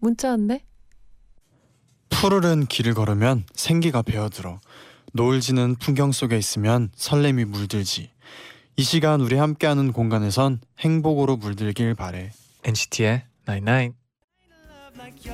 문자 왔네. 푸르른 길을 걸으면 생기가 배어들어. 노을 지는 풍경 속에 있으면 설렘이 물들지. 이 시간 우리 함께하는 공간에선 행복으로 물들길 바래. NCT의 love like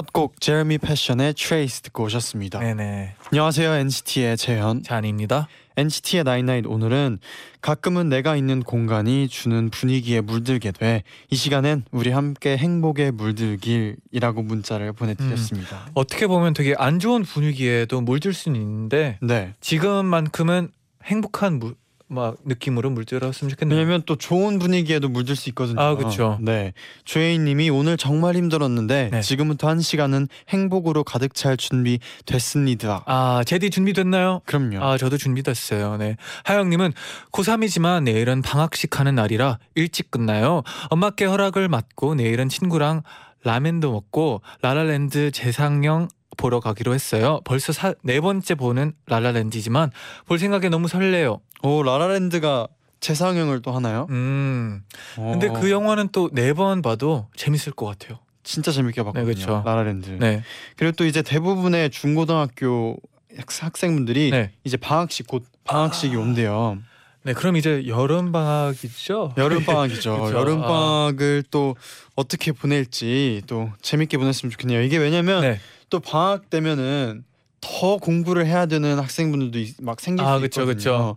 첫곡 제르미 패션의 Trace 듣고 오셨습니다. 네네. 안녕하세요. NCT의 재현. 잔입니다. NCT의 나인나잇 오늘은 가끔은 내가 있는 공간이 주는 분위기에 물들게 돼 이 시간엔 우리 함께 행복에 물들길이라고 문자를 보내드렸습니다. 어떻게 보면 되게 안 좋은 분위기에도 물들 수는 있는데 네. 지금만큼은 행복한 무, 막 느낌으로 물들었으면 좋겠네요. 왜냐면 또 좋은 분위기에도 물들 수 있거든요. 아, 그쵸. 네. 조혜인님이 오늘 정말 힘들었는데 네. 지금부터 한 시간은 행복으로 가득 찰 준비 됐습니다. 아 제디 준비됐나요? 그럼요. 아 저도 준비됐어요. 네. 하영님은 고3이지만 내일은 방학식 하는 날이라 일찍 끝나요. 엄마께 허락을 받고 내일은 친구랑 라멘도 먹고 라라랜드 재상영 보러 가기로 했어요. 벌써 사, 네 번째 보는 라라랜드지만 볼 생각에 너무 설레요. 오 라라랜드가 재상영을 또 하나요? 음. 근데 어, 그 영화는 또 네 번 봐도 재밌을 것 같아요. 진짜 재밌게 봤거든요. 네, 그쵸. 라라랜드. 네. 그리고 또 이제 대부분의 중고등학교 학- 학생분들이 네. 이제 방학식 곧 방학식이 아. 온대요. 네, 그럼 이제 여름 방학이죠? 여름 방학이죠. 여름 아. 방학을 또 어떻게 보낼지 또 재밌게 보냈으면 좋겠네요. 이게 왜냐면 네. 또 방학 되면은 더 공부를 해야 되는 학생분들도 있- 막 생길 아, 수 그쵸, 있거든요. 그쵸.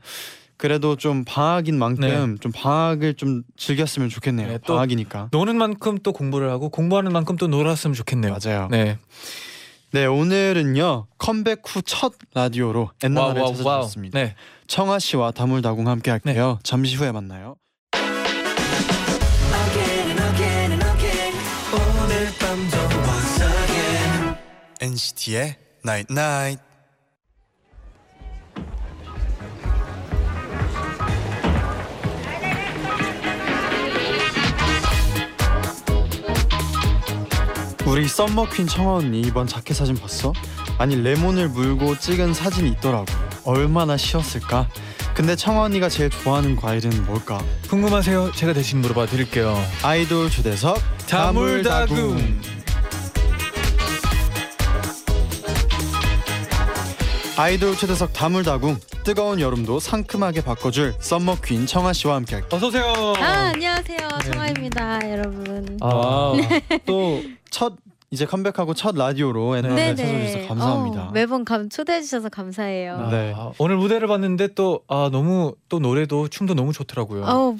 그래도 좀 방학인 만큼 좀 방학을 좀 즐겼으면 좋겠네요. 네, 또 방학이니까. 노는 만큼 또 공부를 하고 공부하는 만큼 또 놀았으면 좋겠네요. 맞아요. 네. 네. 오늘은요 컴백 후 첫 라디오로 wow, wow, 찾아주셨습니다. 네. 청하 씨와 다물다궁 함께 할게요. 잠시 후에 만나요. NCT의 Night Night. 우리 썸머퀸 청아 언니 이번 자켓 사진 봤어? 아니 레몬을 물고 찍은 사진이 있더라고. 얼마나 쉬웠을까? 근데 청아 언니가 제일 좋아하는 과일은 뭘까? 궁금하세요? 제가 대신 물어봐 드릴게요. 아이돌 초대석 다물다궁. 아이돌 초대석 다물다궁 뜨거운 여름도 상큼하게 바꿔줄 썸머 퀸 청아 씨와 함께 할게요. 어서 오세요. 아 안녕하세요 청아입니다 여러분. 아, 또첫 이제 컴백하고 첫 라디오로 옛날에 찾아주셔서 감사합니다. 어, 매번 감 초대해 주셔서 감사해요. 아, 네. 오늘 무대를 봤는데 또 아, 너무 또 노래도 춤도 너무 좋더라고요. 어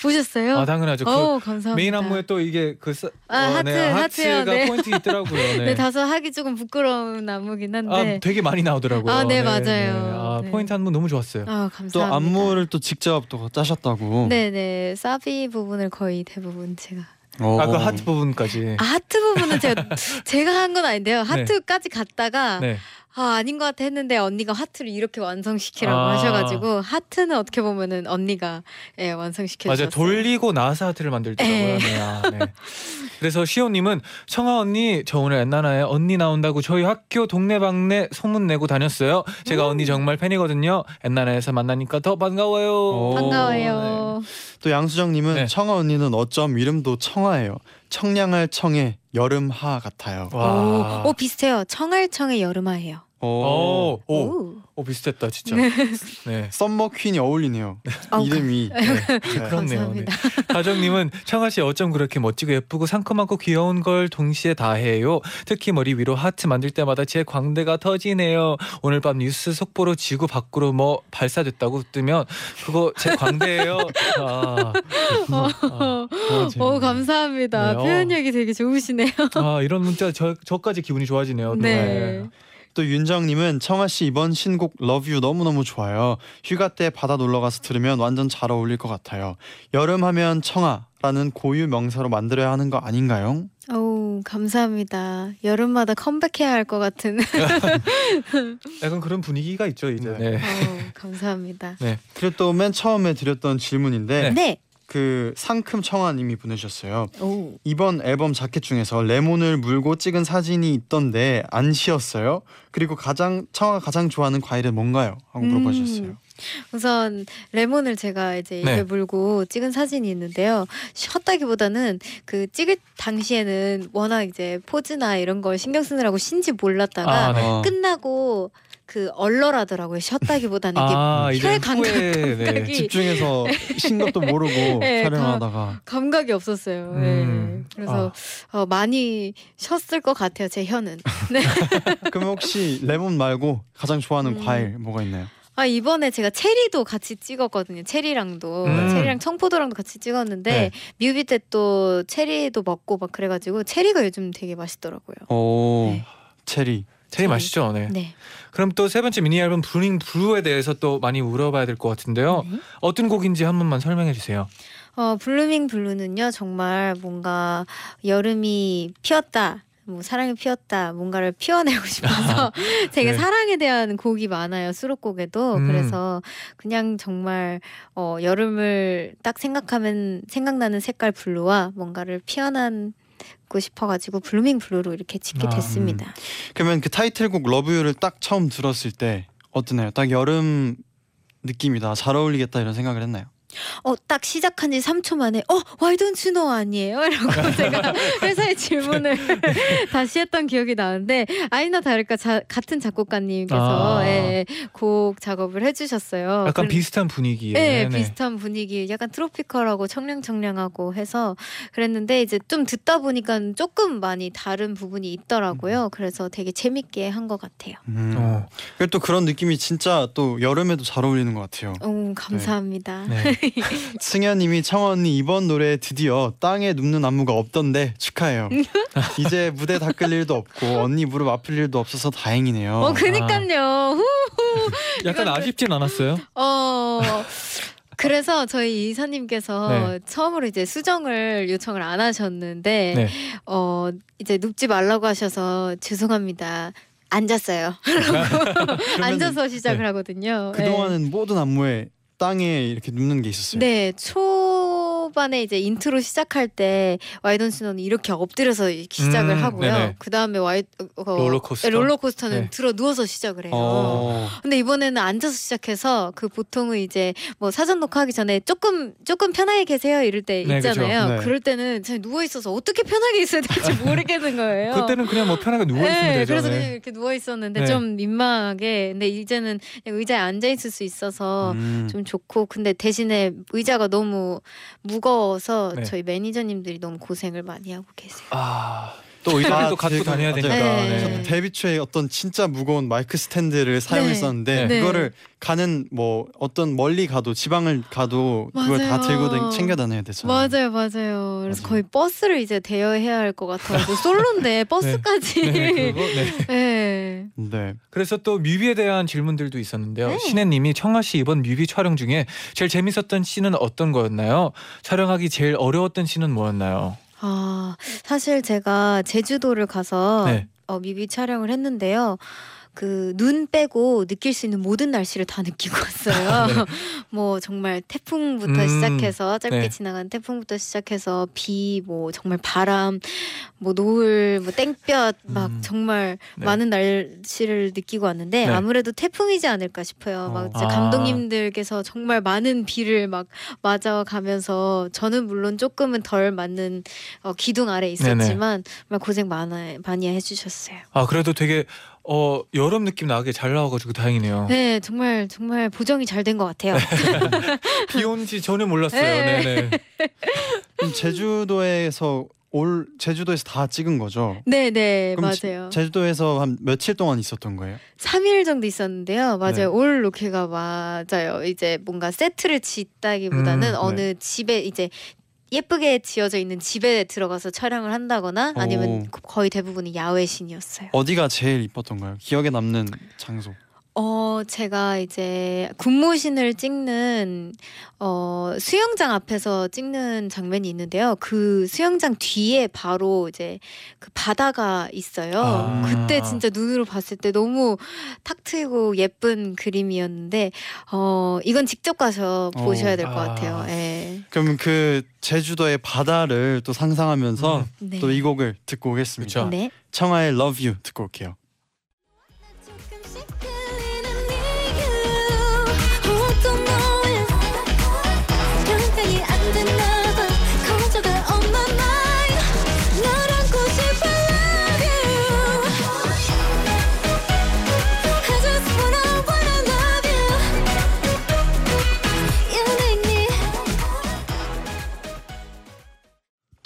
보셨어요? 아 당연하죠. 그어 감사합니다. 메인 안무에 또 이게 그 사- 아, 하트, 하트가 하트요, 네. 포인트 있더라고요. 네. 네. 다소 하기 조금 부끄러운 안무긴 아 한데. 되게 많이 나오더라고요. 아, 네, 맞아요. 아, 네. 포인트 안무 너무 좋았어요. 아또 감사합니다. 안무를 또 직접 또 짜셨다고. 네 네 사비 부분을 거의 대부분 제가. 어. 아그 하트 부분까지. 아 하트 부분은 제가 제가 한 건 아닌데요. 하트까지 갔다가 네. 아 아닌 것 같아 했는데 언니가 하트를 이렇게 완성시키라고 아. 하셔가지고 하트는 어떻게 보면은 언니가 예 완성시켜 맞아요. 주셨어요. 돌리고 나서 하트를 만들더라고요. 네. 네. 아, 네. 그래서 시호님은 청아 언니 저 오늘 엔나나에 언니 나온다고 저희 학교 동네방네 소문 내고 다녔어요. 제가 음. 언니 정말 팬이거든요. 엔나나에서 만나니까 더 반가워요. 오. 반가워요. 또 양수정님은 네. 청아 언니는 어쩜 이름도 청아예요. 청량할 청의 여름하 같아요. 와. 오, 오 비슷해요. 청알청의 여름아예요. 오. 오, 오, 오. 오 비슷했다 진짜. 네. summer queen이 어울리네요. 아우, 이름이. 네. 네. 그렇네요. 네. 감사합니다. 가정님은 청하 씨 어쩜 그렇게 멋지고 예쁘고 상큼하고 귀여운 걸 동시에 다 해요. 특히 머리 위로 하트 만들 때마다 제 광대가 터지네요. 오늘 밤 뉴스 속보로 지구 밖으로 뭐 발사됐다고 뜨면 그거 제 광대예요. 아, 아, 오 감사합니다. 네, 어. 표현력이 되게 좋으시네요. 아, 이런 문자 저 저까지 기분이 좋아지네요. 또. 네. 또 윤정님은 청아 씨 이번 신곡 Love You 너무 너무 좋아요. 휴가 때 바다 놀러 가서 들으면 완전 잘 어울릴 것 같아요. 여름 하면 청아라는 고유 명사로 만들어야 하는 거 아닌가요? 오 감사합니다. 여름마다 컴백해야 할 것 같은. 약간 그런 분위기가 있죠 이제. 네. 네. 오, 감사합니다. 그리고 또 맨 처음에 드렸던 질문인데 네. 그 상큼 청아님이 보내셨어요. 오. 이번 앨범 자켓 중에서 레몬을 물고 찍은 사진이 있던데 안 쉬었어요? 그리고 가장 청아가 가장 좋아하는 과일은 뭔가요? 하고 음. 물어보셨어요. 우선 레몬을 제가 이제 입에 네. 물고 찍은 사진이 있는데요. 쉬었다기보다는 그 찍을 당시에는 워낙 이제 포즈나 이런 걸 신경 쓰느라고 신지 몰랐다가 아, 네. 어. 끝나고 그 얼얼하더라고요. 쉬었다기보다는 이게 아, 이제 혈 감각 후에, 네. 감각이 집중해서 신 것도 모르고 네, 촬영하다가 감 각이 없었어요. 음. 네. 그래서 어, 많이 쉬었을 것 같아요. 제 혀는. 네. 그럼 혹시 레몬 말고 가장 좋아하는 음. 과일 뭐가 있나요? 아 이번에 제가 체리도 같이 찍었거든요. 체리랑도 음. 체리랑 청포도랑도 같이 찍었는데 네. 뮤비 때 또 체리도 먹고 막 그래가지고 체리가 요즘 되게 맛있더라고요. 오 네. 체리. 제일 맛있죠. 네. 네. 그럼 또 세 번째 미니 앨범 Blooming Blue에 대해서 또 많이 물어봐야 될 것 같은데요. 네. 어떤 곡인지 한 번만 설명해 주세요. 어 Blooming Blue는요 정말 뭔가 여름이 피었다. 뭐 사랑이 피었다 뭔가를 피워내고 싶어서 되게 네. 사랑에 대한 곡이 많아요 수록곡에도 음. 그래서 그냥 정말 어 여름을 딱 생각하면 생각나는 색깔 blue와 뭔가를 피어 나고 싶어가지고 Blooming Blue로 이렇게 짓게 아, 됐습니다. 그러면 그 타이틀곡 Love U를 딱 처음 들었을 때 어떠나요? 딱 여름 느낌이다. 잘 어울리겠다 이런 생각을 했나요? 어 딱 시작한 지 3초 만에 어 Why don't you know 아니에요? 이러고 제가 회사에 질문을 다시 했던 기억이 나는데 아니나 다를까 자, 같은 작곡가님께서 아. 예, 곡 작업을 해주셨어요. 약간 그래- 비슷한 분위기에. 네, 네. 비슷한 분위기, 약간 트로피컬하고 청량청량하고 해서 그랬는데 이제 좀 듣다 보니까 조금 많이 다른 부분이 있더라고요. 그래서 되게 재밌게 한 것 같아요. 음. 어, 그리고 또 그런 느낌이 진짜 또 여름에도 잘 어울리는 것 같아요. 오, 감사합니다. 네. 승현님이 청아 언니 이번 노래 드디어 땅에 눕는 안무가 없던데 축하해요. 이제 무대 닦을 일도 없고 언니 무릎 아플 일도 없어서 다행이네요. 어, 그니까요. 후. 약간 이건- 아쉽진 않았어요. 어. 그래서 저희 이사님께서 네. 처음으로 이제 수정을 요청을 안 하셨는데 네. 어 이제 눕지 말라고 하셔서 죄송합니다. 앉았어요. 앉아서 시작을 하거든요. 네. 그동안은 모든 안무에 땅에 이렇게 눕는 게 있었어요. 네, 초 반에 이제 인트로 시작할 때 Why Don't You는 이렇게 엎드려서 이렇게 시작을 음, 하고요. 그 다음에 Why 어, 롤러코스터? 네, 롤러코스터는 네. 들어 누워서 시작을 해요. 어. 근데 이번에는 앉아서 시작해서 그 보통은 이제 뭐 사전 녹화하기 전에 조금 조금 편하게 계세요 이럴 때 네. 있잖아요. 네. 그럴 때는 제가 누워 있어서 어떻게 편하게 있어야 될지 모르겠는 거예요. 그때는 그냥 뭐 편하게 누워 있으면 네, 되죠. 그래서 네. 그냥 이렇게 누워 있었는데 네. 좀 민망하게. 근데 이제는 의자에 앉아 있을 수 있어서 음. 좀 좋고 근데 대신에 의자가 너무 무거 워서 네. 저희 매니저님들이 너무 고생을 많이 하고 계세요. 아, 또 의자를 또 갖고 제가- 다녀야 맞아요. 되니까. 네. 네. 데뷔 초에 어떤 진짜 무거운 마이크 스탠드를 사용했었는데 네. 그거를 가는 뭐 어떤 멀리 가도 지방을 가도 그걸 다 맞아요. 들고 다- 챙겨 다녀야 되잖아요. 맞아요, 맞아요. 그래서 맞아요. 거의 버스를 이제 대여해야 할 것 같아요. 뭐 솔로인데 버스까지. 네, 네. 그거, 네. 네. 네. 그래서 또 뮤비에 대한 질문들도 있었는데요. 네. 신혜님이 청아 씨 이번 뮤비 촬영 중에 제일 재밌었던 씬은 어떤 거였나요? 촬영하기 제일 어려웠던 씬은 뭐였나요? 아, 사실 제가 제주도를 가서 네. 어, 뮤비 촬영을 했는데요. 그 눈 빼고 느낄 수 있는 모든 날씨를 다 느끼고 왔어요. 뭐 정말 태풍부터 네. 음, 시작해서 짧게 네. 지나간 태풍부터 시작해서 비, 뭐 정말 바람, 뭐 노을, 뭐 땡볕 막 음, 정말 네. 많은 날씨를 느끼고 왔는데 네. 아무래도 태풍이지 않을까 싶어요. 막 어. 아. 감독님들께서 정말 많은 비를 막 맞아 가면서 저는 물론 조금은 덜 맞는 어, 기둥 아래 있었지만 정말 고생 많아 많이 해주셨어요. 아 그래도 되게 어 여름 느낌 나게 잘 나와가지고 다행이네요. 네, 정말 정말 보정이 잘 된 것 같아요. 비 온지 전혀 몰랐어요. 네. 네네. 그럼 제주도에서 올 제주도에서 다 찍은 거죠? 네, 네, 맞아요. 제 주도에서 한 며칠 동안 있었던 거예요? 3일 정도 있었는데요. 맞아요. 네. 올 로케가 맞아요. 이제 뭔가 세트를 짓다기보다는 음, 어느 집에 이제 예쁘게 지어져 있는 집에 들어가서 촬영을 한다거나 아니면 오. 거의 대부분이 야외 신이었어요. 어디가 제일 이뻤던가요? 기억에 남는 장소. 어, 제가 이제 군무신을 찍는 어, 수영장 앞에서 찍는 장면이 있는데요. 그 수영장 뒤에 바로 이제 그 바다가 있어요. 아. 그때 진짜 눈으로 봤을 때 너무 탁 트이고 예쁜 그림이었는데 어, 이건 직접 가서 어. 보셔야 될것 아. 같아요. 예. 그럼 그 제주도의 바다를 또 상상하면서 음. 네. 또 이 곡을 듣고 오겠습니다. 그쵸. 네. 청하의 Love You 듣고 올게요.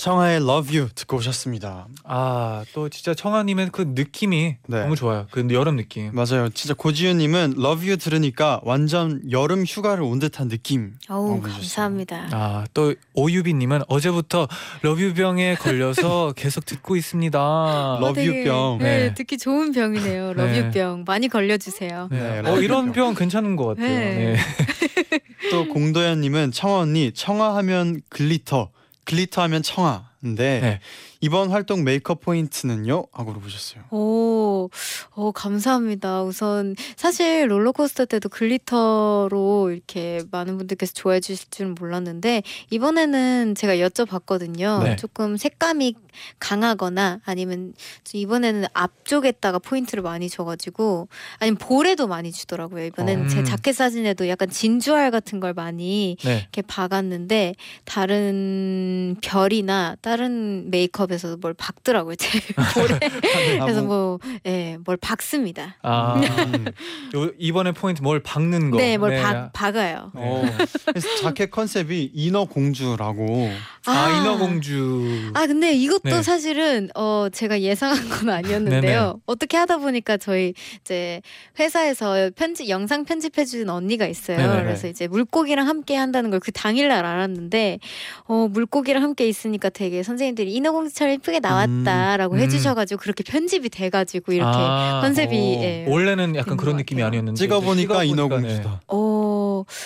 청하의 Love You 듣고 오셨습니다. 아 또 진짜 청하님의 그 느낌이 네. 너무 좋아요. 그 여름 느낌. 맞아요. 진짜 고지윤님은 Love You 들으니까 완전 여름 휴가를 온 듯한 느낌. 어우, 어, 보내주셨어요. 감사합니다. 아또 오유빈님은 어제부터 Love U병에 걸려서 계속 듣고 있습니다. Love 되게, U 병. 네, 네. 듣기 좋은 병이네요. 네. Love U병 많이 걸려주세요. 네. 네, 어 이런. 병 괜찮은 것 같아요. 네. 네. 또 공도현님은 청하 언니 청하하면 glitter, glitter 하면 청하 인데 네. 이번 활동 메이크업 포인트는요? 하고 물어보셨어요. 오, 오, 감사합니다. 우선 사실 롤러코스터 때도 glitter로 이렇게 많은 분들께서 좋아해 주실 줄은 몰랐는데 이번에는 제가 여쭤봤거든요. 네. 조금 색감이 강하거나 아니면 이번에는 앞쪽에다가 포인트를 많이 줘가지고 아니면 볼에도 많이 주더라고요. 이번에는 어. 제 음. 자켓 사진에도 약간 진주알 같은 걸 많이 네. 이렇게 박았는데 다른 별이나 다른 메이크업에서도 뭘 박더라고요 제 볼에 그래서 아, 뭐 예, 뭘 박습니다. 아 음. 요, 이번에 포인트 뭘 박는 거. 네, 뭘 박, 박아요. 어, 그래서 자켓 컨셉이 인어 공주라고. 아, 인어공주. 아 근데 이것도 네. 사실은 어 제가 예상한 건 아니었는데요. 네네. 어떻게 하다 보니까 저희 이제 회사에서 편집 영상 편집해 주는 언니가 있어요. 네네네. 그래서 이제 물고기랑 함께 한다는 걸 그 당일 날 알았는데 어 물고기랑 함께 있으니까 되게 선생님들이 인어공주처럼 예쁘게 나왔다라고 음. 해주셔가지고 그렇게 편집이 돼가지고 이렇게 아, 컨셉이 오. 예. 원래는 약간 그런 느낌이. 아니었는데 찍어보니까 찍어보니까, 공주다. 어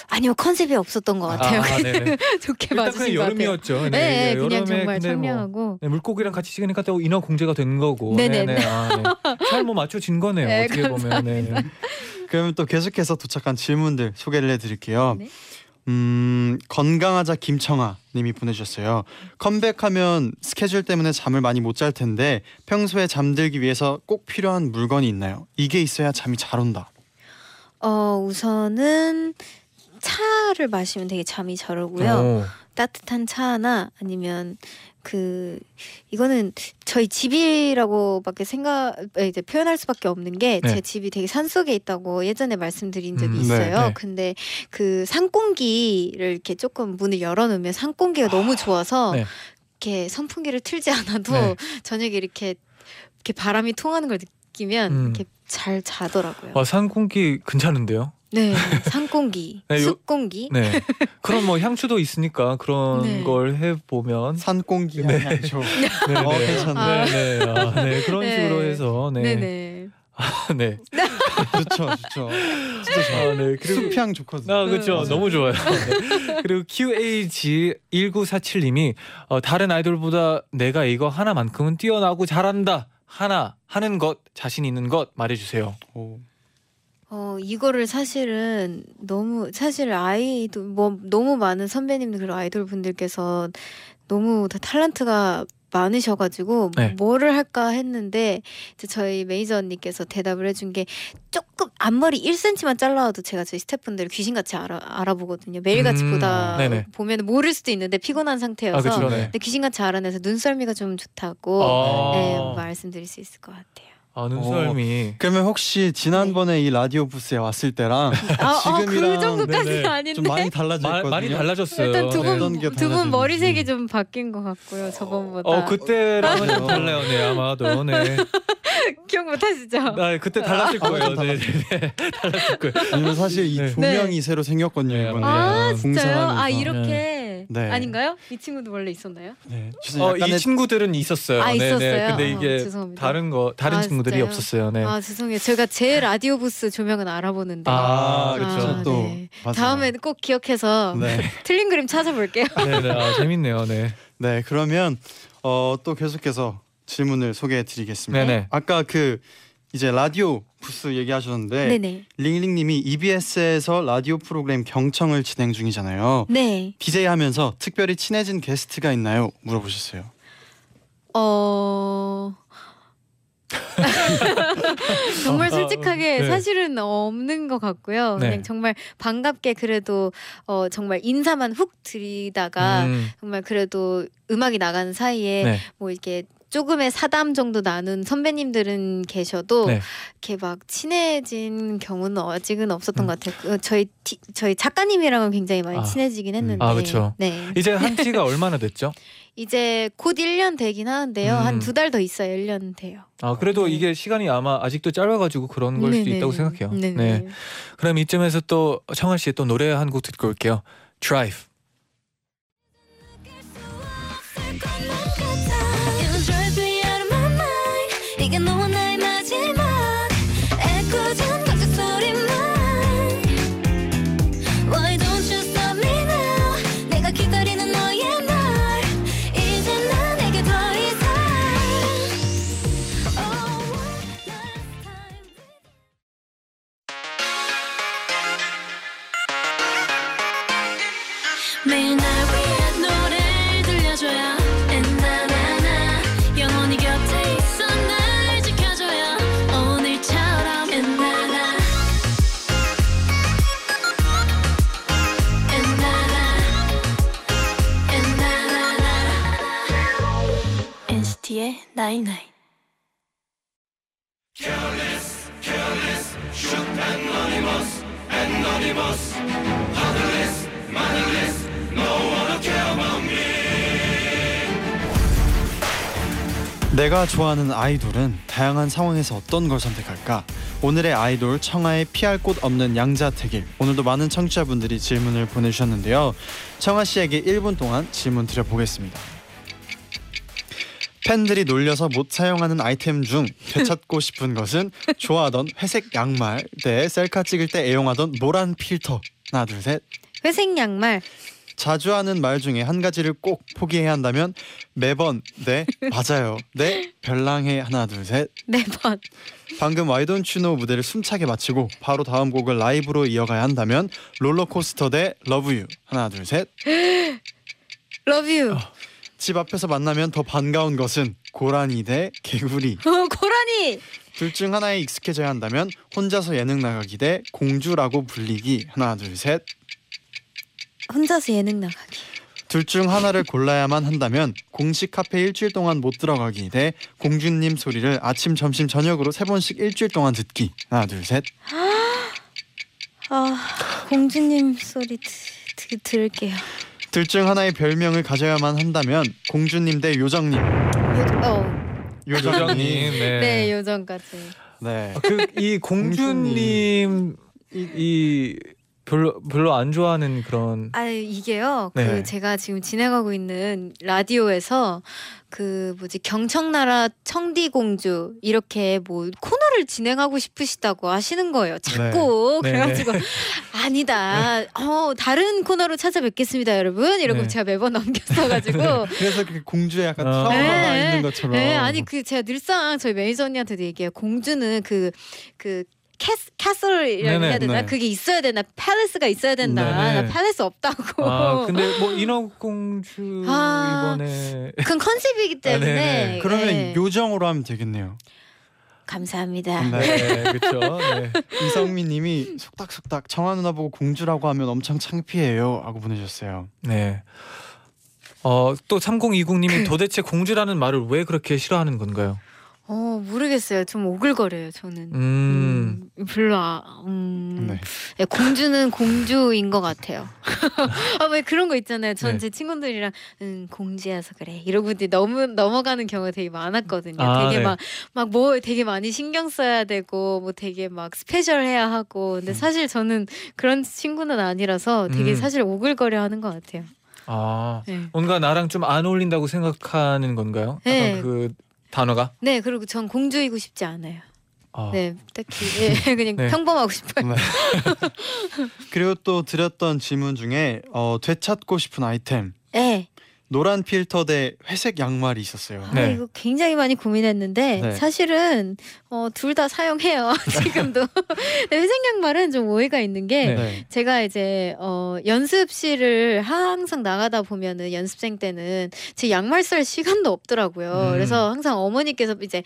아니요 컨셉이 없었던 것 네. 같아요. 아, 네네. 좋게 일단 그냥 봐주신 것 같아요. 여름이었죠. 네, 네, 그냥 여름에 정말 근데 뭐 청량하고 네, 물고기랑 같이 찍으니까 또 인어 공주가 된 거고. 네네네. 네네. 아, 네. 잘뭐 맞춰진 거네요. 네, 어떻게 보면. 네. 그러면 또 계속해서 도착한 질문들 소개를 해드릴게요. 네. 음 건강하자 김청아 님이 보내주셨어요. 컴백하면 스케줄 때문에 잠을 많이 못 잘 텐데 평소에 잠들기 위해서 꼭 필요한 물건이 있나요? 이게 있어야 잠이 잘 온다. 어 우선은 차를 마시면 되게 잠이 잘 오고요. 오. 따뜻한 차나 아니면 그 이거는 저희 집이라고밖에 생각 이제 표현할 수밖에 없는 게제 네. 집이 되게 산 속에 있다고 예전에 말씀드린 적이 음, 있어요. 네, 네. 근데 그 산공기를 이렇게 조금 문을 열어놓으면 산공기가 너무 좋아서 네. 이렇게 선풍기를 틀지 않아도 네. 저녁에 이렇게 이렇게 바람이 통하는 걸 느끼면 음. 이렇게 잘 자더라고요. 와, 산공기 괜찮은데요? 네, 산공기, 네, 요- 숲공기. 네. 그럼 뭐 향수도 있으니까 그런 네. 걸 해보면. 산공기 네. 향초. 네, 어, 네. 괜찮네. 네, 네. 아, 네. 그런 네. 식으로 해서. 네. 네 네. 네. 좋죠, 좋죠. 진짜 좋아요. 아, 네. 그리고 숲향 좋거든요. 아, 그렇죠. 맞아요. 너무 좋아요. 네. 그리고 QAG1947님이 어, 다른 아이돌보다 내가 이거 하나만큼은 뛰어나고 잘한다. 하나 하는 것 자신 있는 것 말해주세요. 오. 어 이거를 사실은 너무 사실 아이돌 뭐 너무 많은 선배님들 그리고 아이돌 분들께서 너무 다 탤런트가 많으셔가지고 네. 뭐를 할까 했는데 이제 저희 매니저 언니께서 대답을 해준 게 조금 앞머리 1cm만 잘라와도 제가 저희 스태프분들 귀신같이 알아, 알아보거든요 매일같이 음, 보다 네네. 보면 모를 수도 있는데 피곤한 상태여서 아, 그렇죠. 네. 근데 귀신같이 알아내서 눈썰미가 좀 좋다고 아. 네, 말씀드릴 수 있을 것 같아요. 아 눈썰미. 그러면 혹시 지난번에 이 라디오 부스에 왔을 때랑 아, 어, 그 지금이랑 정도까지는 네네. 아닌데. 좀 많이 있거든요. 많이 달라졌어요. 일단 두 네. 어떤 게분두분 달라졌는지. 머리색이 좀 바뀐 것 같고요. 저번보다. 어 그때랑은 좀. 달라요. 네 아마도 네. 기억 못 하시죠? 아 그때 달랐을 거예요. 좀 네, 네, 네. 달랐을 거예요. 사실 이 네. 조명이 새로 생겼거든요 네. 이번에 아 진짜요? 아 이렇게 네. 아닌가요? 이 친구도 원래 있었나요? 네. 어, 약간의 이 친구들은 있었어요. 아, 네, 네. 있었어요? 근데 어, 이게 죄송합니다. 다른 거 다른 아, 친구들이 진짜요? 없었어요. 네. 아 죄송해요. 제가 제 라디오 부스 조명은 알아보는데. 아, 아, 그렇죠. 그렇죠. 또 네. 맞아요. 다음에는 꼭 기억해서 네. 틀린 그림 찾아볼게요. 네, 네. 아, 재밌네요. 네. 네, 그러면 어, 또 계속해서 질문을 소개해 드리겠습니다. 네네. 아까 그 이제 라디오 부스 얘기하셨는데 네네. 링링님이 EBS에서 라디오 프로그램 경청을 진행 중이잖아요. 네. DJ 하면서 특별히 친해진 게스트가 있나요? 물어보셨어요. 어. 정말 솔직하게 네. 사실은 없는 것 같고요. 네. 그냥 정말 반갑게 그래도 어 정말 인사만 훅 드리다가 음, 정말 그래도 음악이 나가는 사이에 네. 뭐 이렇게 조금의 사담 정도 나눈 선배님들은 계셔도 네. 이렇게 막 친해진 경우는 아직은 없었던 음. 것 같아요. 그 저희 티- 저희 작가님이랑은 굉장히 많이 아. 친해지긴 했는데. 아, 그쵸. 네. 이제 한 지가 얼마나 됐죠? 이제 곧 1년 되긴 하는데요. 음. 한두 달 더 있어야 1년 돼요. 아 그래도 네. 이게 시간이 아마 아직도 짧아가지고 그런 걸 수도 네네네. 있다고 생각해요. 네네. 네. 그럼 이쯤에서 또 청아 씨의 또 노래 한 곡 듣고 올게요. Drive. Mind 이 night night 내가 좋아하는 아이돌은 다양한 상황에서 어떤 걸 선택할까? 오늘의 아이돌 청하의 피할 곳 없는 양자택일. 오늘도 많은 청취자분들이 질문을 보내주셨는데요. 청하 씨에게 1분 동안 질문 드려보겠습니다. 팬들이 놀려서 못 사용하는 아이템 중 되찾고 싶은 것은 좋아하던 회색 양말 대 셀카 찍을 때 애용하던 노란 필터. 하나 둘 셋. 회색 양말. 자주 하는 말 중에 한 가지를 꼭 포기해야 한다면 매번 네 맞아요. 네 별랑해. 하나 둘 셋. 매번. 방금 Why Don't You Know 무대를 숨차게 마치고 바로 다음 곡을 라이브로 이어가야 한다면 롤러코스터 대 Love U 하나 둘 셋. 집 Love you. 앞에서 만나면 더 반가운 것은 고라니 대 개구리 어, 고라니. 둘 중 하나에 익숙해져야 한다면 혼자서 예능 나가기 대 공주라고 불리기 하나 둘셋둘중 혼자서 예능 나가기. 하나를 골라야만 한다면 공식 카페 일주일 동안 못 들어가기 대 공주님 소리를 아침 점심 저녁으로 세 번씩 일주일 동안 듣기 하나 둘 셋 아 공주님 소리 드, 드, 들을게요. 둘 중 하나의 별명을 가져야만 한다면 공주님 대 요정님. 요, 어, 요정님. 네. 네 요정까지. 네. 그이 공주님 이, 이 별로 별로 안 좋아하는 그런 아 이게요. 네. 그 제가 지금 진행하고 있는 라디오에서 그 뭐지 경청나라 청디공주 이렇게 뭐 코너 를 진행하고 싶으시다고 하시는 거예요. 자꾸 네. 그래가지고 아니다. 어 다른 코너로 찾아뵙겠습니다, 여러분. 이러고 네. 제가 매번 넘겼어가지고. 그래서 그 공주에 약간 어. 트라우마가 네. 있는 것처럼. 네, 아니 그 제가 늘상 저희 매니저 언니한테도 얘기해요. 공주는 그그 cas, castle이라고 해야 되나? 네. 그게 있어야 되나? palace가 있어야 된다. 네네. 나 palace 없다고. 아 근데 뭐 인어공주 아. 이번에 그건 컨셉이기 때문에. 네네. 그러면 네. 요정으로 하면 되겠네요. 감사합니다. 네. 네 그렇죠. 네. 이성민님이 속닥속닥 청하 누나 보고 공주라고 하면 엄청 창피해요. 하고 보내셨어요. 네. 어, 또 3020님이 도대체 공주라는 말을 왜 그렇게 싫어하는 건가요? 어 모르겠어요. 좀 오글거려요. 저는. 음. 음, 별로 아, 음, 네. 예, 공주는 공주인 것 같아요. 아왜 그런 거 있잖아요. 전 네. 제 친구들이랑 음, 공주여서 그래 이러고 이제 너무 넘어가는 경우가 되게 많았거든요. 아, 되게 네. 막막 뭐 되게 많이 신경 써야 되고 뭐 되게 막 스페셜해야 하고 근데 사실 저는 그런 친구는 아니라서 되게 음. 사실 오글거려하는 것 같아요. 아 네. 뭔가 나랑 좀 안 어울린다고 생각하는 건가요? 네. 약간 그 단어가. 네 그리고 전 공주이고 싶지 않아요. 아. 네 딱히 예, 그냥 네. 평범하고 싶어요. 네. 그리고 또 드렸던 질문 중에 어, 되찾고 싶은 아이템 네. 노란 필터 대 회색 양말이 있었어요. 아, 네. 이거 굉장히 많이 고민했는데 네. 사실은 어, 둘 다 사용해요 지금도. 근데 회색 양말은 좀 오해가 있는 게 네. 네. 제가 이제 어, 연습실을 항상 나가다 보면은 연습생 때는 제 양말 살 시간도 없더라고요. 음. 그래서 항상 어머니께서 이제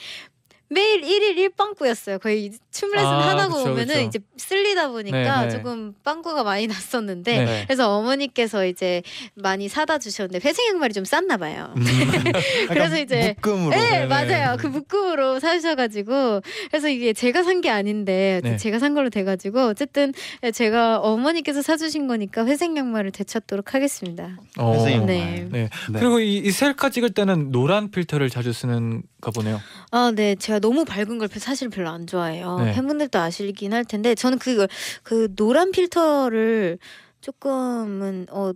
매일 일일 일빵꾸였어요. 거의 춤 레슨 아, 하다가 그쵸, 오면은 그쵸. 이제 쓸리다 보니까 네, 네. 조금 빵꾸가 많이 났었는데 네. 그래서 어머니께서 이제 많이 사다 주셨는데 회색 양말이 좀 쌌나 봐요. 음. 그래서 이제 묶음으로. 네, 네네. 맞아요. 그 묶음으로 사주셔가지고 그래서 이게 제가 산 게 아닌데 네. 제가 산 걸로 돼가지고 어쨌든 제가 어머니께서 사주신 거니까 회색 양말을 되찾도록 하겠습니다. 어. 회색 양말. 네. 네. 네. 그리고 이, 이 셀카 찍을 때는 노란 필터를 자주 쓰는가 보네요. 아, 네, 제가 너무 밝은 걸 사실 별로 안 좋아해요. 네. 팬분들도 아시긴 할 텐데 저는 그그 노란 필터를 조금은 어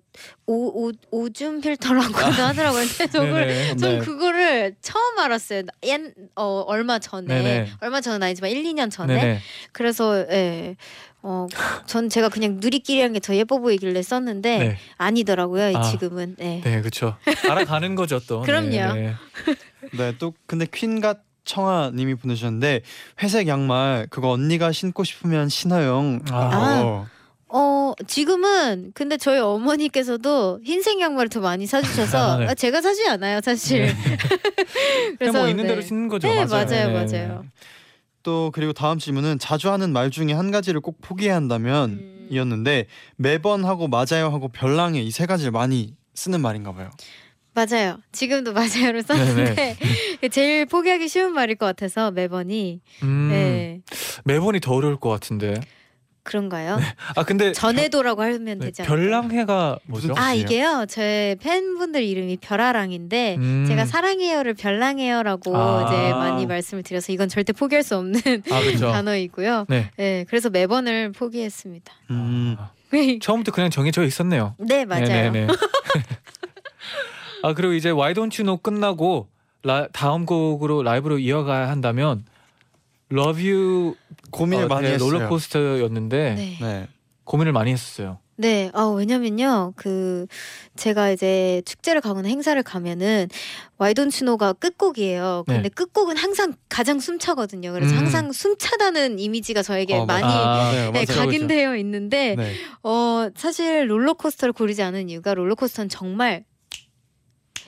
오, 오, 오줌 필터라고 하더라고요. 근데 저걸. 전 네. 그거를 처음 알았어요. 옛, 어, 얼마 전에. 네네. 얼마 전은 아니지만 1, 2년 전에. 네네. 그래서 예. 어, 전 제가 그냥 누리끼리 한 게 더 예뻐 보이길래 썼는데 네. 아니더라고요. 아. 지금은. 네. 네, 그렇죠. 알아가는 거죠 또. 그럼요. 네, 네. 네, 또 근데 퀸갓 청아님이 보내주셨는데 회색 양말 그거 언니가 신고 싶으면 신어요. 아. 어. 어, 지금은 근데 저희 어머니께서도 흰색 양말을 더 많이 사주셔서 아, 네. 아, 제가 사지 않아요, 사실. 그냥 뭐 있는 네. 대로 신는 거죠. 네, 맞아요. 맞아요, 네, 네. 맞아요. 또 그리고 다음 질문은 자주 하는 말 중에 한 가지를 꼭 포기해야 한다면 음. 이었는데 매번 하고 맞아요 하고 별랑에 이 세 가지를 많이 쓰는 말인가 봐요. 맞아요. 지금도 맞아요를 썼는데 제일 포기하기 쉬운 말일 것 같아서 매번이 음, 네. 매번이 더 어려울 것 같은데. 그런가요? 아 근데 전에도라고 하면 네, 되지 않을까요? 별랑해가 뭐죠? 아? 이게요 제 팬분들 이름이 별아랑인데 음. 제가 사랑해요를 별랑해요라고 아. 이제 많이 말씀을 드려서 이건 절대 포기할 수 없는 아 그렇죠. 단어이고요. 네. 네, 그래서 매번을 포기했습니다. 음. 아, 처음부터 그냥 정해져 있었네요. 네 맞아요. 네네네. 아 그리고 이제 Why Don't You Know 끝나고 라, 다음 곡으로 라이브로 이어가야 한다면 Love You 고민을 어, 많이 네, 했어요. 롤러코스터였는데 네. 네. 고민을 많이 했었어요. 네, 어, 왜냐면요, 그, 제가 이제 축제를 가거나 행사를 가면은, 와이돈 추노가 끝곡이에요. 근데 네. 끝곡은 항상 가장 숨차거든요. 그래서 음. 항상 숨차다는 이미지가 저에게 어, 많이 아, 네, 네. 각인되어 있는데, 네. 어, 사실 롤러코스터를 고르지 않은 이유가 롤러코스터는 정말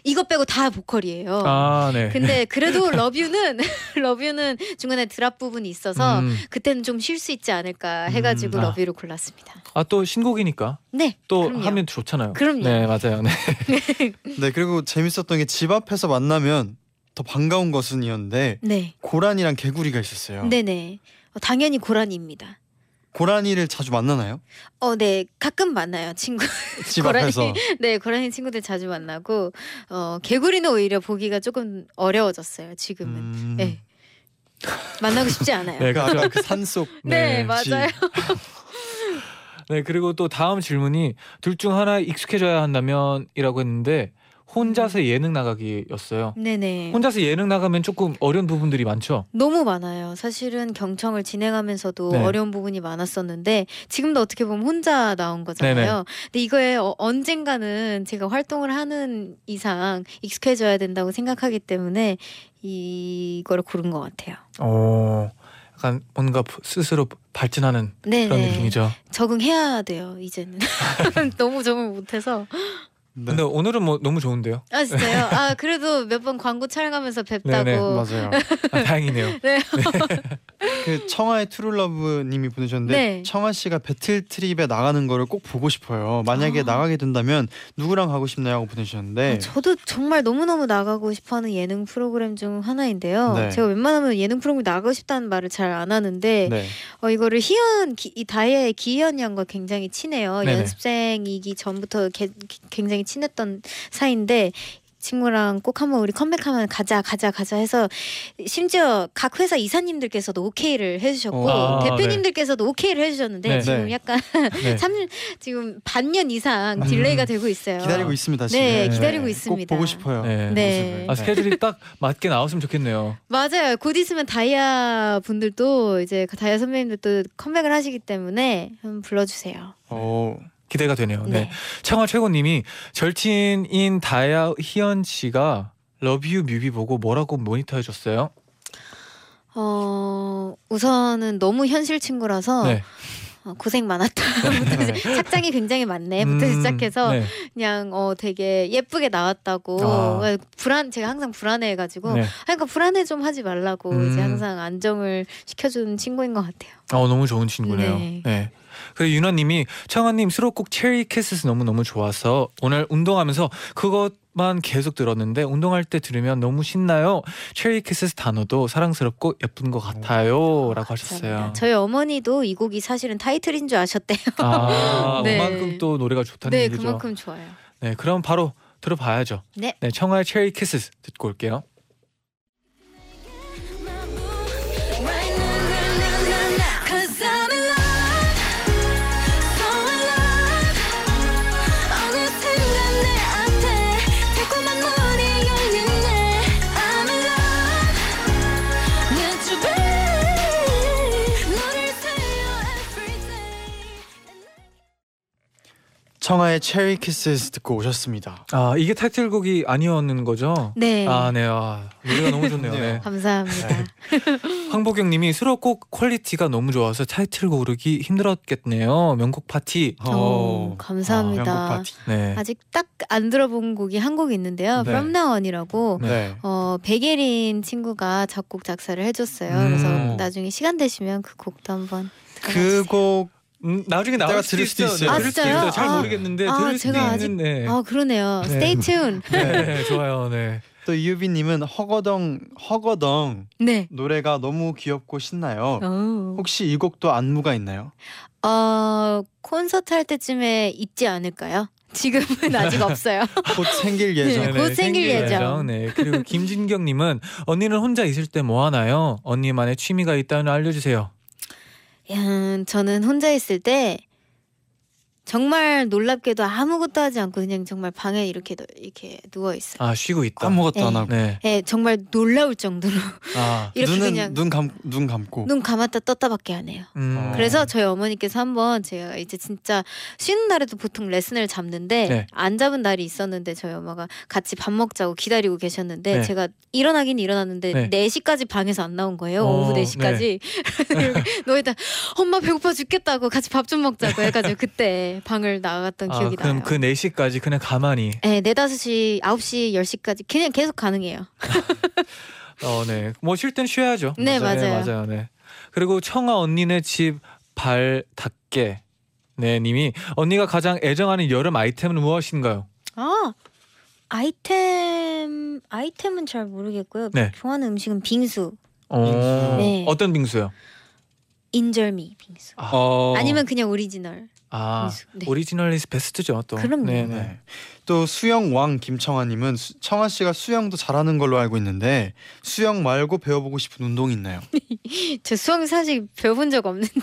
이거 빼고 다 보컬이에요. 아 네. 근데 그래도 러뷰는 러뷰는 중간에 드랍 부분이 있어서 음. 그때는 좀 쉴 수 있지 않을까 해가지고 음, 아. 러뷰를 골랐습니다. 아 또 신곡이니까 네, 또 그럼요. 하면 좋잖아요. 그럼요. 네 맞아요. 네. 네 그리고 재밌었던 게 집 앞에서 만나면 더 반가운 것은이었는데 네, 고라니랑 개구리가 있었어요. 네네. 어, 당연히 고라니입니다. 고라니를 자주 만나나요? 어, 네, 가끔 만나요 친구. 집 고라니. 앞에서. 네, 고라니 친구들 자주 만나고 어, 개구리는 오히려 보기가 조금 어려워졌어요. 지금은. 음. 네, 만나고 싶지 않아요. 네. 아까 그 산속 네, 네, 맞아요. 네 그리고 또 다음 질문이 둘 중 하나 익숙해져야 한다면이라고 했는데 혼자서 예능 나가기였어요. 네네. 혼자서 예능 나가면 조금 어려운 부분들이 많죠. 너무 많아요. 사실은 경청을 진행하면서도 네. 어려운 부분이 많았었는데 지금도 어떻게 보면 혼자 나온 거잖아요. 네네. 근데 이거에 어, 언젠가는 제가 활동을 하는 이상 익숙해져야 된다고 생각하기 때문에 이거를 고른 것 같아요. 어, 약간 뭔가 스스로 발전하는 그런 네네. 느낌이죠. 적응해야 돼요. 이제는 너무 적응 못해서. 네. 근데 오늘은 뭐 너무 좋은데요. 아 진짜요? 아 그래도 몇 번 광고 촬영하면서 뵙다고. 네네, 맞아요. 아, 다행이네요. 네. 그 청아의 트룰러브님이 보내셨는데 네. 청아 씨가 배틀 트립에 나가는 거를 꼭 보고 싶어요. 만약에 아. 나가게 된다면 누구랑 가고 싶나요? 하고 보내주셨는데 아, 저도 정말 너무 너무 나가고 싶어하는 예능 프로그램 중 하나인데요. 네. 제가 웬만하면 예능 프로그램 나가고 싶다는 말을 잘 안 하는데 네. 어, 이거를 희현 기, 이 다이아의 기희현 양과 굉장히 친해요. 네네. 연습생이기 전부터 게, 기- 굉장히 친했던 사이인데 이 친구랑 꼭 한번 우리 컴백하면 가자 가자 가자 해서 심지어 각 회사 이사님들께서도 오케이를 해주셨고 아, 대표님들께서도 오케이를 해주셨는데 네. 지금 네. 약간 네. 삼 지금 반년 이상 음. delay가 되고 있어요. 기다리고 있습니다. 지금. 네, 기다리고 꼭 있습니다. 보고 싶어요. 네. 네. 아, 스케줄이 딱 맞게 나왔으면 좋겠네요. 맞아요. 곧 있으면 다이아 분들도 이제 그 다이아 선배님들도 컴백을 하시기 때문에 한번 불러주세요. 어, 기대가 되네요. 네. 네. 청아 최고님이 절친인 다야 희연 씨가 러브유 뮤비 보고 뭐라고 모니터 해줬어요? 어 우선은 너무 현실 친구라서 네. 어, 고생 네. 이제 착장이 굉장히 많네부터 음, 시작해서 네. 그냥 어 되게 예쁘게 나왔다고 아. 불안 제가 항상 불안해가지고 네. 그러니까 불안해 좀 하지 말라고 음. 이제 항상 안정을 시켜주는 친구인 것 같아요. 어 너무 좋은 친구네요. 네. 네. 그리고 유나님이 청아님 수록곡 체리 캐스스 너무 너무 좋아서 오늘 운동하면서 그것 만 계속 들었는데 운동할 때 들으면 너무 신나요. 체리 캐스스 단어도 사랑스럽고 예쁜 것 같아요라고 하셨어요. 감사합니다. 저희 어머니도 이 곡이 사실은 타이틀인 줄 아셨대요. 아 네. 그만큼 또 노래가 좋다는 네, 얘기죠. 그만큼 좋아요. 네, 그럼 바로 들어봐야죠. 네. 네, 청아의 체리 캐스스 듣고 올게요. 청하의 Cherry Kisses 듣고 오셨습니다. 아 이게 타이틀곡이 아니었는 거죠? 네. 아, 네. 아, 노래가 너무 좋네요. 네. 감사합니다. 황보경님이 수록곡 quality가 너무 좋아서 타이틀 고르기 힘들었겠네요. 명곡 파티. 오, 감사합니다. 명곡 파티. 네. 아직 딱 안 들어본 곡이 한 곡 있는데요. 네. From Now On이라고 네. 어 백예린 친구가 작곡 작사를 해줬어요. 음. 그래서 나중에 시간 되시면 그 곡도 한번 그 들어봐주세요. 곡 음, 나중에 나올 수도 들을 수도 있어요. 있어요. 네, 아, 들을 수도 진짜요? 있어요. 잘 아. 모르겠는데 아, 들을 수도 제가 아직- 있는데. 아 그러네요. 네. Stay tuned. 네, 좋아요. 네. 또 이유빈님은 허거덩 허거덩 네. 노래가 너무 귀엽고 신나요. 오. 혹시 이 곡도 안무가 있나요? 어 콘서트 할 때쯤에 있지 않을까요? 지금은 아직 없어요. 곧 생길 예정. 네, 곧 생길 예정. 네. 그리고 김진경님은 언니는 혼자 있을 때 뭐 하나요? 언니만의 취미가 있다면 알려주세요. 음, 저는 혼자 있을 때 정말 놀랍게도 아무것도 하지 않고 그냥 정말 방에 이렇게 누- 이렇게 누워 있어요. 아 쉬고 있다. 아무것도 안 네. 하고. 네. 예, 정말 놀라울 정도로 아. 이렇게 눈은 그냥 눈감 눈 감고. 눈 감았다 떴다밖에 안 해요. 음. 어. 그래서 저희 어머니께서 한번 제가 이제 진짜 쉬는 날에도 보통 레슨을 잡는데 네. 안 잡은 날이 있었는데 저희 엄마가 같이 밥 먹자고 기다리고 계셨는데 네. 제가 일어나긴 일어났는데 네. 4시까지 방에서 안 나온 거예요. 어, 오후 4시까지. 너희다 엄마 배고파 죽겠다고 같이 밥 좀 먹자고 해가지고 그때 방을 나갔던 아, 기억이 그럼 나요. 그 4시까지 그냥 가만히 네, 4, 5시, 9시, 10시까지 그냥 계속 가능해요. 어, 네. 뭐 쉴 땐 쉬어야죠. 네, 맞아요. 맞아요. 네. 그리고 청아 언니네 집 발 닦게. 네, 님이 언니가 가장 애정하는 여름 아이템은 무엇인가요? 아 아이템 아이템은 잘 모르겠고요. 네. 좋아하는 음식은 빙수, 어, 네. 어떤 빙수요? 인절미 빙수. 아, 어. 아니면 그냥 오리지널 아. 네. original is best죠, 또. 그럼요. 네, 네. 네. 또 수영 왕 김청하님은 수- 청하 씨가 수영도 잘하는 걸로 알고 있는데 수영 말고 배워보고 싶은 운동이 있나요? 저 수영 사실 배워본 적 없는데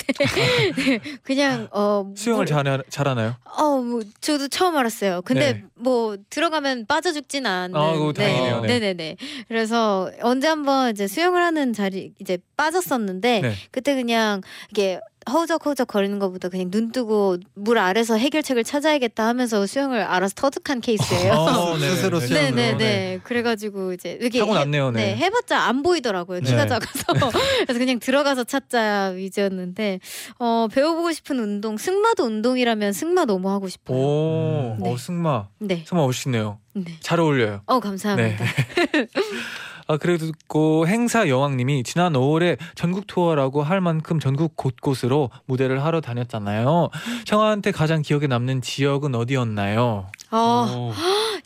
네, 그냥 어 수영을 물- 잘 잘하나요? 어, 뭐 저도 처음 알았어요. 근데 네. 뭐 들어가면 빠져 죽진 않는. 아, 다행이네요. 네. 네, 네. 그래서 언제 한번 이제 수영을 하는 자리 이제 빠졌었는데 네. 그때 그냥 이게 허우적허우적 거리는 것보다 그냥 눈 뜨고 물 아래서 해결책을 찾아야겠다 하면서 수영을 알아서 터득한 케이스예요. 어, 네, 스스로 네, 수영으로. 네네네. 네. 그래가지고 이제 이게 타고 해- 났네요. 네, 네. 해봤자 안 보이더라고요. 키가 네. 작아서. 그래서 그냥 들어가서 찾자 위주였는데, 어, 배워보고 싶은 운동, 승마도 운동이라면 승마 너무 하고 싶어요. 오, 네. 어, 승마. 네. 승마 멋있네요. 네. 잘 어울려요. 어, 감사합니다. 아 그리고 행사 여왕님이 지난 5월에 전국 투어라고 할 만큼 전국 곳곳으로 무대를 하러 다녔잖아요. 청아한테 가장 기억에 남는 지역은 어디였나요? 어, 오.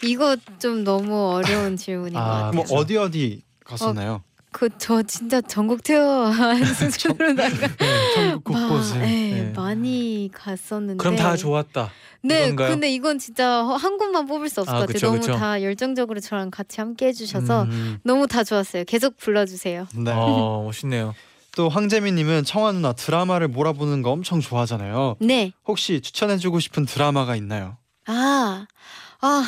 이거 좀 너무 어려운 질문인 것 아, 같아요. 뭐. 어디 어디 갔었나요? 그 저 진짜 전국 투어한 수준으로다가 네, 전국 마- 곳곳에. 네, 네. 많이 갔었는데. 그럼 다 좋았다. 네, 이건가요? 근데 이건 진짜 한 곳만 뽑을 수 없을 아, 것 같아요. 너무 그쵸. 다 열정적으로 저랑 같이 함께 해주셔서 음, 너무 다 좋았어요. 계속 불러주세요. 네. 어 멋있네요. 또 황재민님은 청아 누나 드라마를 몰아보는 거 엄청 좋아하잖아요. 네. 혹시 추천해주고 싶은 드라마가 있나요? 아, 아,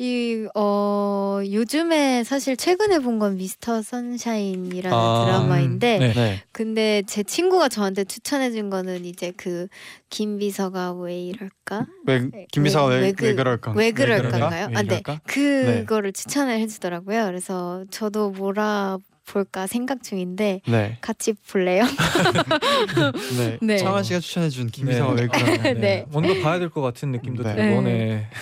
이, 어, 요즘에 사실 최근에 본 건 미스터 선샤인이라는 아, 드라마인데, 네. 네. 근데 제 친구가 저한테 추천해준 거는 이제 그 김비서가 왜 이럴까? 왜 김비서가 왜- 왜, 왜 왜, 그-? 왜 그럴까? 왜 아, 네. 그거를 추천을 해주더라고요. 그래서 저도 뭐라 볼까 생각 중인데 네. 같이 볼래요? 네. 네. 청아 씨가 추천해준 김비서가 네. 왜 그럴까? 네. 뭔가 봐야 될 것 같은 느낌도 네. 들고. 네.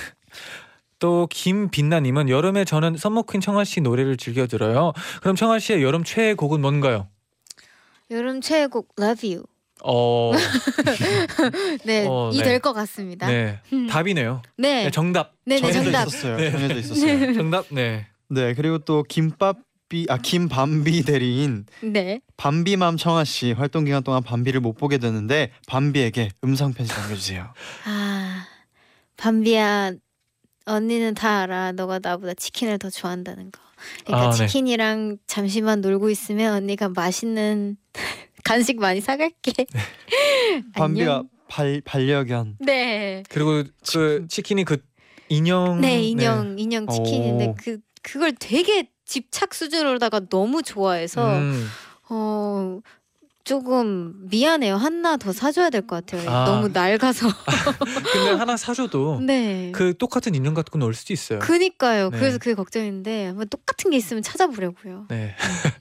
네. 또 김빛나님은 여름에 저는 썸머퀸 청아 씨 노래를 즐겨 들어요. 그럼 청아 씨의 여름 최애 곡은 뭔가요? 여름 최애 곡 Love You. 어, 네, 어, 이 네. 될것 같습니다. 네, 답이네요. 네, 네, 정답. 네, 네, 정해져 정답. 있었어요. 네. 정해져 있었어요. 정답. 네. 네. 그리고 또 김밥비 아 김밤비 대리인 네. 밤비맘 청아 씨 활동 기간 동안 밤비를 못 보게 되는데 밤비에게 음성 편지 남겨주세요. 아, 밤비야, 언니는 다 알아. 너가 나보다 치킨을 더 좋아한다는 거. 그러니까 아, 네. 치킨이랑 잠시만 놀고 있으면 언니가 맛있는 간식 많이 사갈게. 밤비가 안녕. 발 반려견. 네. 그리고 그 치킨이 그 인형. 네, 인형 인형 치킨인데 오. 그 그걸 되게 집착 수준으로다가 너무 좋아해서 음. 어 조금 미안해요. 하나 더 사줘야 될 것 같아요. 아. 너무 낡아서. 근데 하나 사줘도 네. 그 똑같은 인형 갖고 놀 수도 있어요. 그니까요. 네. 그래서 그게 걱정인데 한번 똑같은 게 있으면 찾아보려고요. 네.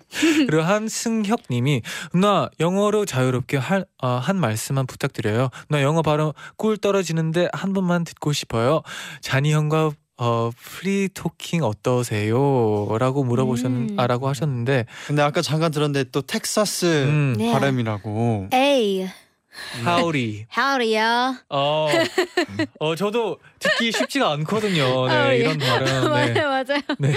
그리고 한승혁님이 누나 영어로 자유롭게 할, 어, 한 말씀만 부탁드려요. 누나 영어 발음 꿀 떨어지는데 한 번만 듣고 싶어요. 자니 형과 어, free talking 어떠세요?라고 물어보셨는 음. 아라고 하셨는데 근데 아까 잠깐 들었는데 또 텍사스 음, 네. 발음이라고. 에이, 하우리. howdy요. 어, 어 저도 듣기 쉽지가 않거든요. 네, 아, 예. 이런 발음. 네. 맞아요, 맞아요. 네.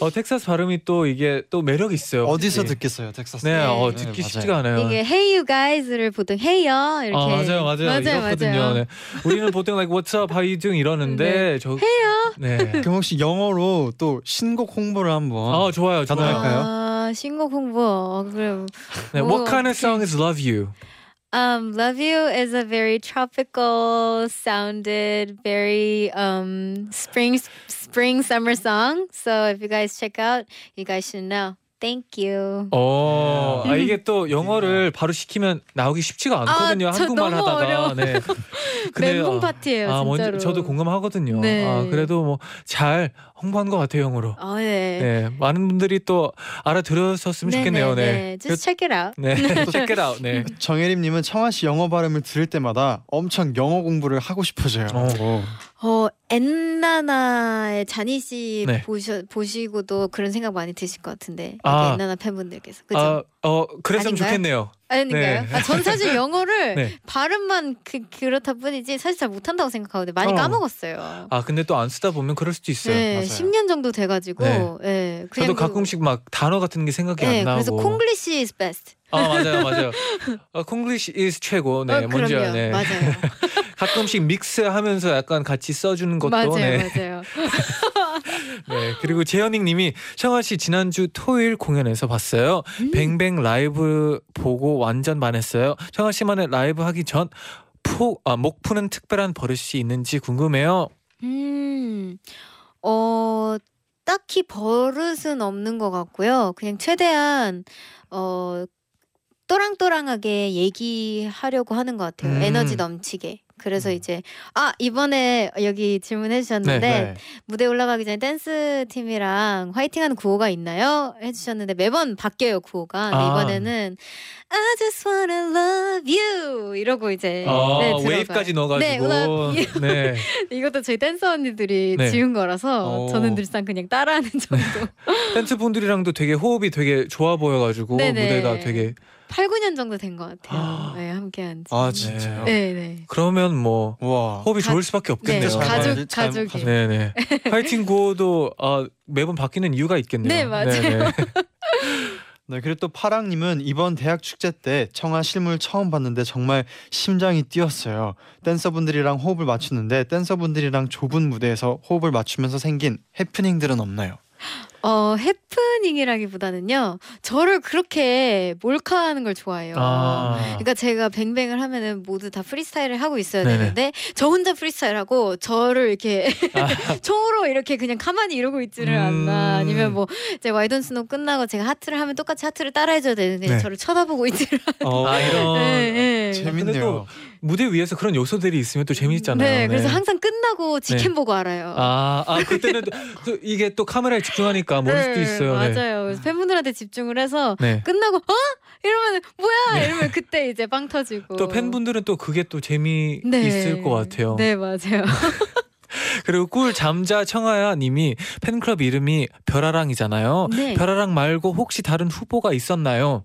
어 텍사스 발음이 또 이게 또 매력 있어요. 어디서. 듣겠어요, 텍사스? 네, 어 네, 듣기 맞아요. 쉽지가 않아요. 이게 Hey you guys를 보통 Hey요 이렇게. 아 맞아요 맞아요 맞아요, 이렇거든요. 맞아요. 네. 우리는 보통 like What's up, how you doing 이러는데 저 해요. 네. 그럼 혹시 영어로 또 신곡 홍보를 한번. 아 좋아요 좋아요. 가능할까요? 아, 신곡 홍보. 어, 그래. 네, 뭐, What kind of song is Love You? Um, Love You is a very tropical sounded, very um spring spring summer song. So if you guys check out, you guys should know. Thank you. 어, 아 이게 또 영어를 바로 시키면 나오기 쉽지가 않거든요. 아, 저 한국말 너무 하다가. 어려워. 네. 멘붕 어, 파티예요, 아, 진짜로. 뭔지 저도 공감하거든요. 네. 아, 그래도 뭐 잘 홍보한 것 같아요 영어로. 어, 네. 네, 많은 분들이 또 알아들었었으면 좋겠네요. 네. 네. Just check it out. 네, check it out. 네. 정혜림 님은 청아 씨 영어 발음을 들을 때마다 엄청 영어 공부를 하고 싶어져요. 어. 어, 엔나나의 자니 씨 네. 보셔, 보시고도 그런 생각 많이 드실 것 같은데. 아. 엔나나 팬분들께서. 그죠? 아, 어, 그랬으면 아닌가요? 좋겠네요. 아닌가요? 네. 아, 전 사실 영어를 네. 발음만 그, 그렇다 뿐이지 사실 잘 못한다고 생각하거든요. 많이 어. 까먹었어요. 아, 근데 또 안 쓰다 보면 그럴 수도 있어요. 네, 맞아요. 10년 정도 돼가지고. 네. 네. 그냥 저도 그- 가끔씩 막 단어 같은 게 생각이 네, 안 나고. 그래서 콩글리시 is best. 아 맞아요 맞아요. 어, 콩글리시 is 최고. 네 어, 뭔지 그럼요. 알- 네. 맞아요. 가끔씩 믹스하면서 약간 같이 써주는 것도. 맞아요, 네. 맞아요. 네. 그리고 재현익 님이 청하 씨 지난주 토요일 공연에서 봤어요. 음. 뱅뱅 라이브 보고 완전 반했어요. 청하 씨만의 라이브 하기 전. 푸, 아, 목 푸는 특별한 버릇이 있는지 궁금해요. 음, 어, 딱히 버릇은 없는 것 같고요. 그냥 최대한, 어, 또랑또랑하게 얘기하려고 하는 것 같아요. 음. 에너지 넘치게. 그래서 음. 이제 아 이번에 여기 질문해 주셨는데 네, 무대 올라가기 전에 댄스 팀이랑 화이팅하는 구호가 있나요? 해주셨는데 매번 바뀌어요 구호가. 아. 이번에는 I just wanna love you 이러고 이제 아, 네, 들어가요. 웨이브까지 네, 넣어가지고 love 네. 이것도 저희 댄서 언니들이 네. 지은 거라서 오. 저는 늘상 그냥 따라하는 정도. 댄스 분들이랑도 되게 호흡이 되게 좋아 보여가지고 네네. 무대가 되게 8, 9년 정도 된 것 같아요. 아. 네, 함께한 지. 아 진짜요? 네, 네. 그러면 뭐 와. 호흡이 가- 좋을 수밖에 없겠네요. 네, 잘 가족 가족이. 네네. 파이팅 구호도 아, 매번 바뀌는 이유가 있겠네요. 네, 맞아요. 네네. 네 그리고 또 파랑님은 이번 대학 축제 때 청하 실물 처음 봤는데 정말 심장이 뛰었어요. 댄서분들이랑 호흡을 맞추는데 댄서분들이랑 좁은 무대에서 호흡을 맞추면서 생긴 해프닝들은 없나요? 어, 해프닝이라기보다는요. 저를 그렇게 몰카하는 걸 좋아해요. 아. 그러니까 제가 뱅뱅을 하면은 모두 다 프리스타일을 하고 있어야 네네. 되는데 저 혼자 프리스타일하고 저를 이렇게 아. 총으로 이렇게 그냥 가만히 이러고 있지를 음. 않나 아니면 뭐 이제 와이던 스노 끝나고 제가 하트를 하면 똑같이 하트를 따라해줘야 되는데 네. 저를 쳐다보고 있지를 어, 아 이런 네, 네. 재밌네요. 무대 위에서 그런 요소들이 있으면 또 재밌잖아요. 네, 그래서 항상 끝나고 직캠 네. 보고 알아요. 아, 아 그때는 또, 또 이게 또 카메라에 집중하니까 모를 수도 네, 있어요. 네. 맞아요. 그래서 팬분들한테 집중을 해서 네. 끝나고 어? 이러면 뭐야? 이러면 그때 이제 빵 터지고. 또 팬분들은 또 그게 또 재미 네. 있을 것 같아요. 네, 맞아요. 그리고 꿀 잠자 청아야 님이 팬클럽 이름이 별아랑이잖아요. 네. 별아랑 말고 혹시 다른 후보가 있었나요?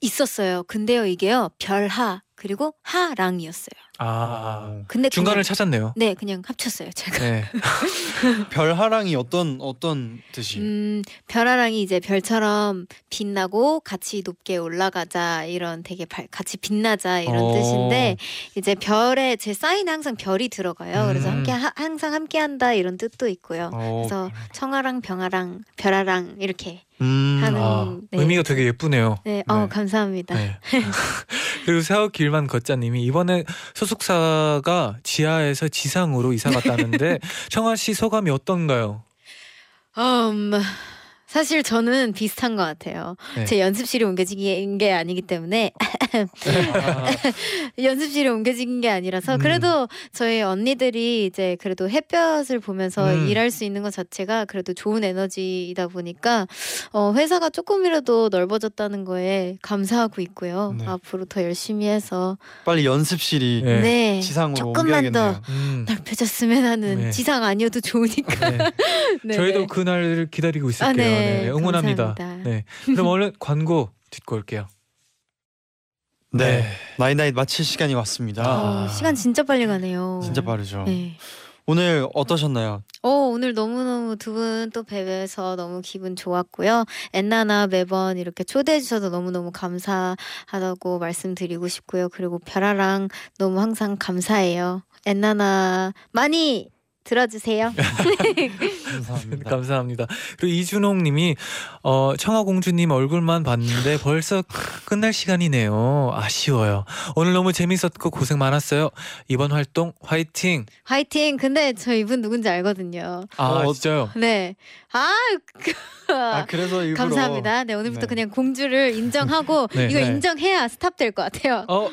있었어요. 근데요, 이게요. 별하 그리고 하랑이었어요. 아, 근데 중간을 그냥, 찾았네요. 네, 그냥 합쳤어요. 제가. 네. 별하랑이 어떤 어떤 뜻이? 음, 별하랑이 이제 별처럼 빛나고 같이 높게 올라가자 이런 되게 발- 같이 빛나자 이런 어. 뜻인데 이제 별에 제 사인에 항상 별이 들어가요. 그래서 음. 함께 하- 항상 함께한다 이런 뜻도 있고요. 어, 그래서 청아랑 병아랑 별아랑 이렇게 음, 하는 아, 네. 의미가 되게 예쁘네요. 네, 어 네. 감사합니다. 네. 그리고 세월 길만 걷자님이 이번에 소속사가 지하에서 지상으로 이사 갔다는데 청아 씨 소감이 어떤가요? 음, 사실 저는 비슷한 것 같아요. 네. 제 연습실이 옮겨진 게 아니기 때문에 아, 연습실이 옮겨진 게 아니라서 음. 그래도 저희 언니들이 이제 그래도 햇볕을 보면서 음. 일할 수 있는 것 자체가 그래도 좋은 에너지이다 보니까 어, 회사가 조금이라도 넓어졌다는 거에 감사하고 있고요. 네. 앞으로 더 열심히 해서 빨리 연습실이 네. 네, 지상으로 조금만 더 옮겨야겠네요. 음, 넓혀졌으면 하는 네. 지상 아니어도 좋으니까. 네. 네, 저희도 네. 그날을 기다리고 있을게요. 아, 네. 네, 응원합니다. 감사합니다. 네. 그럼 얼른 광고 듣고 올게요. 네. 나이나이 마칠 시간이 왔습니다. 아. 어, 시간 진짜 빨리 가네요. 진짜 빠르죠. 네. 오늘 어떠셨나요? 어, 오늘 너무너무 두 분 또 뵈서 너무 기분 좋았고요. 엔나나 매번 이렇게 초대해 주셔서 너무너무 감사하다고 말씀드리고 싶고요. 그리고 별아랑 너무 항상 감사해요. 엔나나 많이 들어주세요. 감사합니다. 감사합니다. 그리고 이준홍 님이 어, 청아공주님 얼굴만 봤는데 벌써 끝날 시간이네요. 아쉬워요. 오늘 너무 재밌었고 고생 많았어요. 이번 활동 화이팅! 화이팅! 근데 저 이분 누군지 알거든요. 아, 어, 진짜요? 네. 아, 아 그래서 일부러 감사합니다. 네, 오늘부터 네. 그냥 공주를 인정하고 네. 이거 네. 인정해야 스탑 될 것 같아요. 어,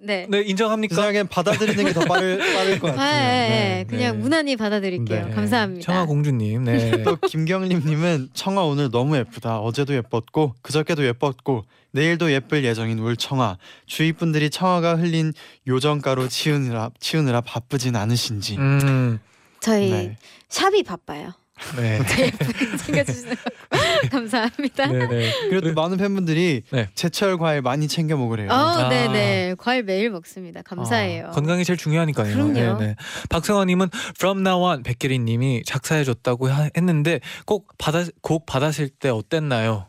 네. 네, 인정합니까? 세상엔 받아들이는 게 더 빠를 빠를 것 아, 같아요. 예, 네. 예. 그냥 네. 무난히 받아들일게요. 네. 감사합니다. 청아 공주님, 네. 또 김경림님은 청아 오늘 너무 예쁘다. 어제도 예뻤고 그저께도 예뻤고 내일도 예쁠 예정인 울 청아. 주위 분들이 청아가 흘린 요정가루 치우느라 치우느라 바쁘진 않으신지. 음, 저희 네. 샵이 바빠요. 네. 챙겨주시는 거 감사합니다. 네, 네. 그리고 또 많은 팬분들이 네. 제철 과일 많이 챙겨 먹으래요. 어, 아. 네네. 과일 매일 먹습니다. 감사해요. 아, 건강이 제일 중요하니까요. 그럼요. 네, 네. 박성환님은 From Now On 백계리님이 작사해줬다고 하- 했는데 꼭 받아 곡 받았을 때 어땠나요?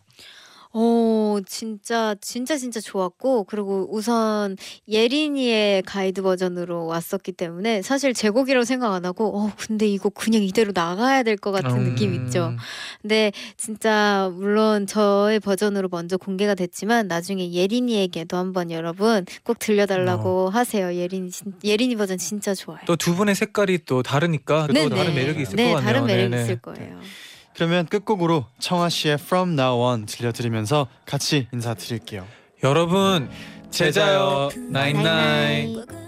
오, 진짜 진짜 진짜 좋았고 그리고 우선 예린이의 가이드 버전으로 왔었기 때문에 사실 제 곡이라고 생각 안 하고 어 근데 이거 그냥 이대로 나가야 될 것 같은 음, 느낌 있죠. 근데 진짜 물론 저의 버전으로 먼저 공개가 됐지만 나중에 예린이에게도 한번 여러분 꼭 들려달라고 하세요. 예린이 진, 예린이 버전 진짜 좋아요. 또 두 분의 색깔이 또 다르니까 또 네네. 다른 매력이 있을 네, 것 같네요. 다른 매력이 네네. 있을 거예요. 그러면 끝곡으로 청아 씨의 From Now On 들려드리면서 같이 인사드릴게요. 여러분 제자요. 나인나인